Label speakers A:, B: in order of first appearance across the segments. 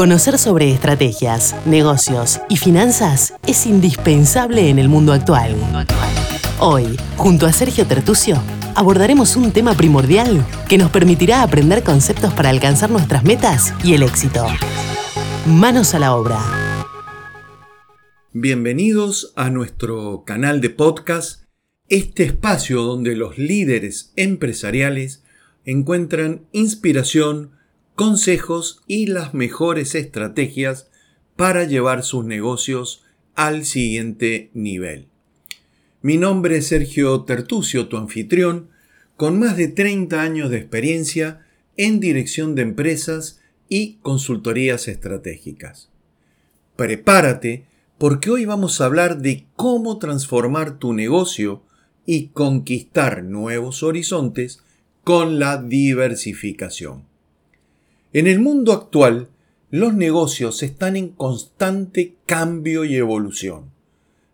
A: Conocer sobre estrategias, negocios y finanzas es indispensable en el mundo actual. Hoy, junto a Sergio Tertucio, abordaremos un tema primordial que nos permitirá aprender conceptos para alcanzar nuestras metas y el éxito. Manos a la obra.
B: Bienvenidos a nuestro canal de podcast, este espacio donde los líderes empresariales encuentran inspiración, consejos y las mejores estrategias para llevar sus negocios al siguiente nivel. Mi nombre es Sergio Tertucio, tu anfitrión, con más de 30 años de experiencia en dirección de empresas y consultorías estratégicas. Prepárate porque hoy vamos a hablar de cómo transformar tu negocio y conquistar nuevos horizontes con la diversificación. En el mundo actual, los negocios están en constante cambio y evolución.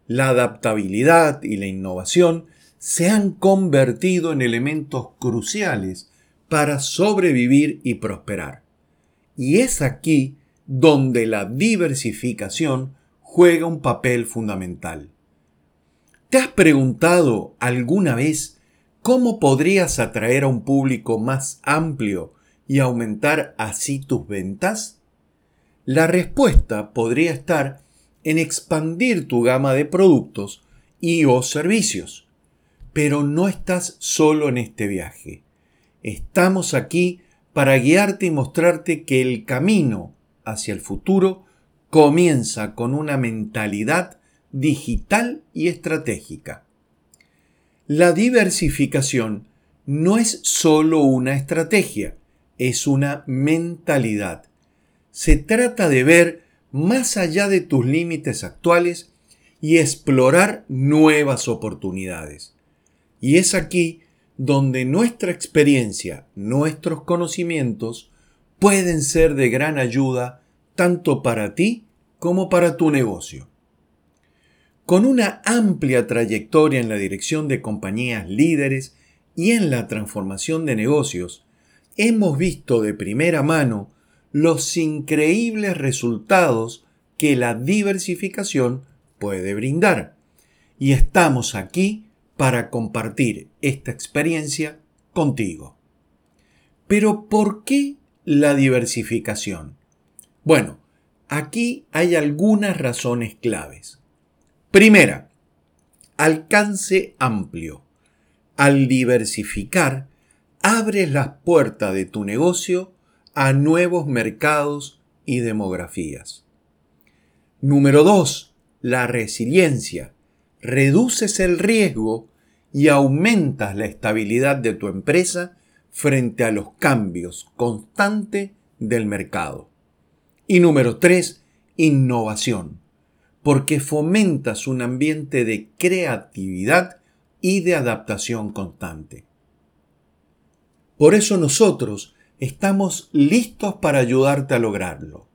B: La adaptabilidad y la innovación se han convertido en elementos cruciales para sobrevivir y prosperar. Y es aquí donde la diversificación juega un papel fundamental. ¿Te has preguntado alguna vez cómo podrías atraer a un público más amplio y aumentar así tus ventas? La respuesta podría estar en expandir tu gama de productos y o servicios. Pero no estás solo en este viaje. Estamos aquí para guiarte y mostrarte que el camino hacia el futuro comienza con una mentalidad digital y estratégica. La diversificación no es solo una estrategia, es una mentalidad. Se trata de ver más allá de tus límites actuales y explorar nuevas oportunidades. Y es aquí donde nuestra experiencia, nuestros conocimientos pueden ser de gran ayuda tanto para ti como para tu negocio. Con una amplia trayectoria en la dirección de compañías líderes y en la transformación de negocios, hemos visto de primera mano los increíbles resultados que la diversificación puede brindar. Y estamos aquí para compartir esta experiencia contigo. Pero ¿por qué la diversificación? Bueno, aquí hay algunas razones claves. Primera, alcance amplio. Al diversificar, abres las puertas de tu negocio a nuevos mercados y demografías. Número 2. La resiliencia. Reduces el riesgo y aumentas la estabilidad de tu empresa frente a los cambios constantes del mercado. Y número 3. Innovación. Porque fomentas un ambiente de creatividad y de adaptación constante. Por eso nosotros estamos listos para ayudarte a lograrlo.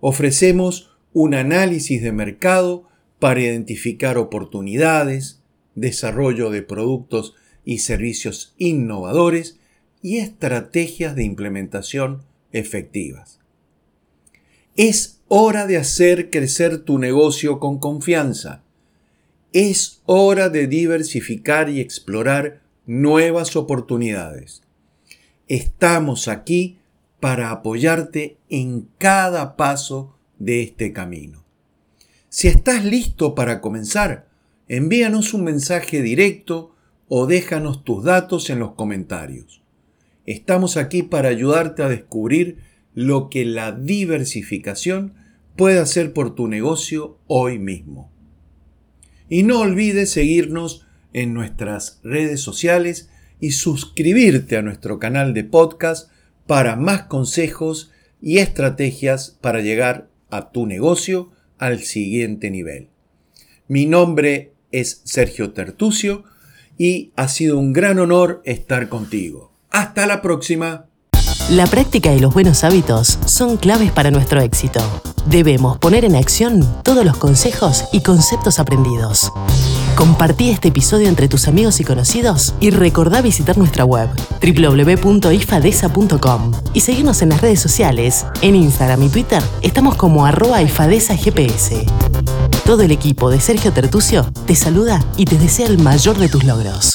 B: Ofrecemos un análisis de mercado para identificar oportunidades, desarrollo de productos y servicios innovadores y estrategias de implementación efectivas. Es hora de hacer crecer tu negocio con confianza. Es hora de diversificar y explorar nuevas oportunidades. Estamos aquí para apoyarte en cada paso de este camino. Si estás listo para comenzar, envíanos un mensaje directo o déjanos tus datos en los comentarios. Estamos aquí para ayudarte a descubrir lo que la diversificación puede hacer por tu negocio hoy mismo. Y no olvides seguirnos en nuestras redes sociales y suscribirte a nuestro canal de podcast para más consejos y estrategias para llegar a tu negocio al siguiente nivel. Mi nombre es Sergio Tertucio y ha sido un gran honor estar contigo. Hasta la próxima.
A: La práctica y los buenos hábitos son claves para nuestro éxito. Debemos poner en acción todos los consejos y conceptos aprendidos. Compartí este episodio entre tus amigos y conocidos y recordá visitar nuestra web www.ifadesa.com y seguirnos en las redes sociales. En Instagram y Twitter estamos como arroba ifadesagps. Todo el equipo de Sergio Tertucio te saluda y te desea el mayor de tus logros.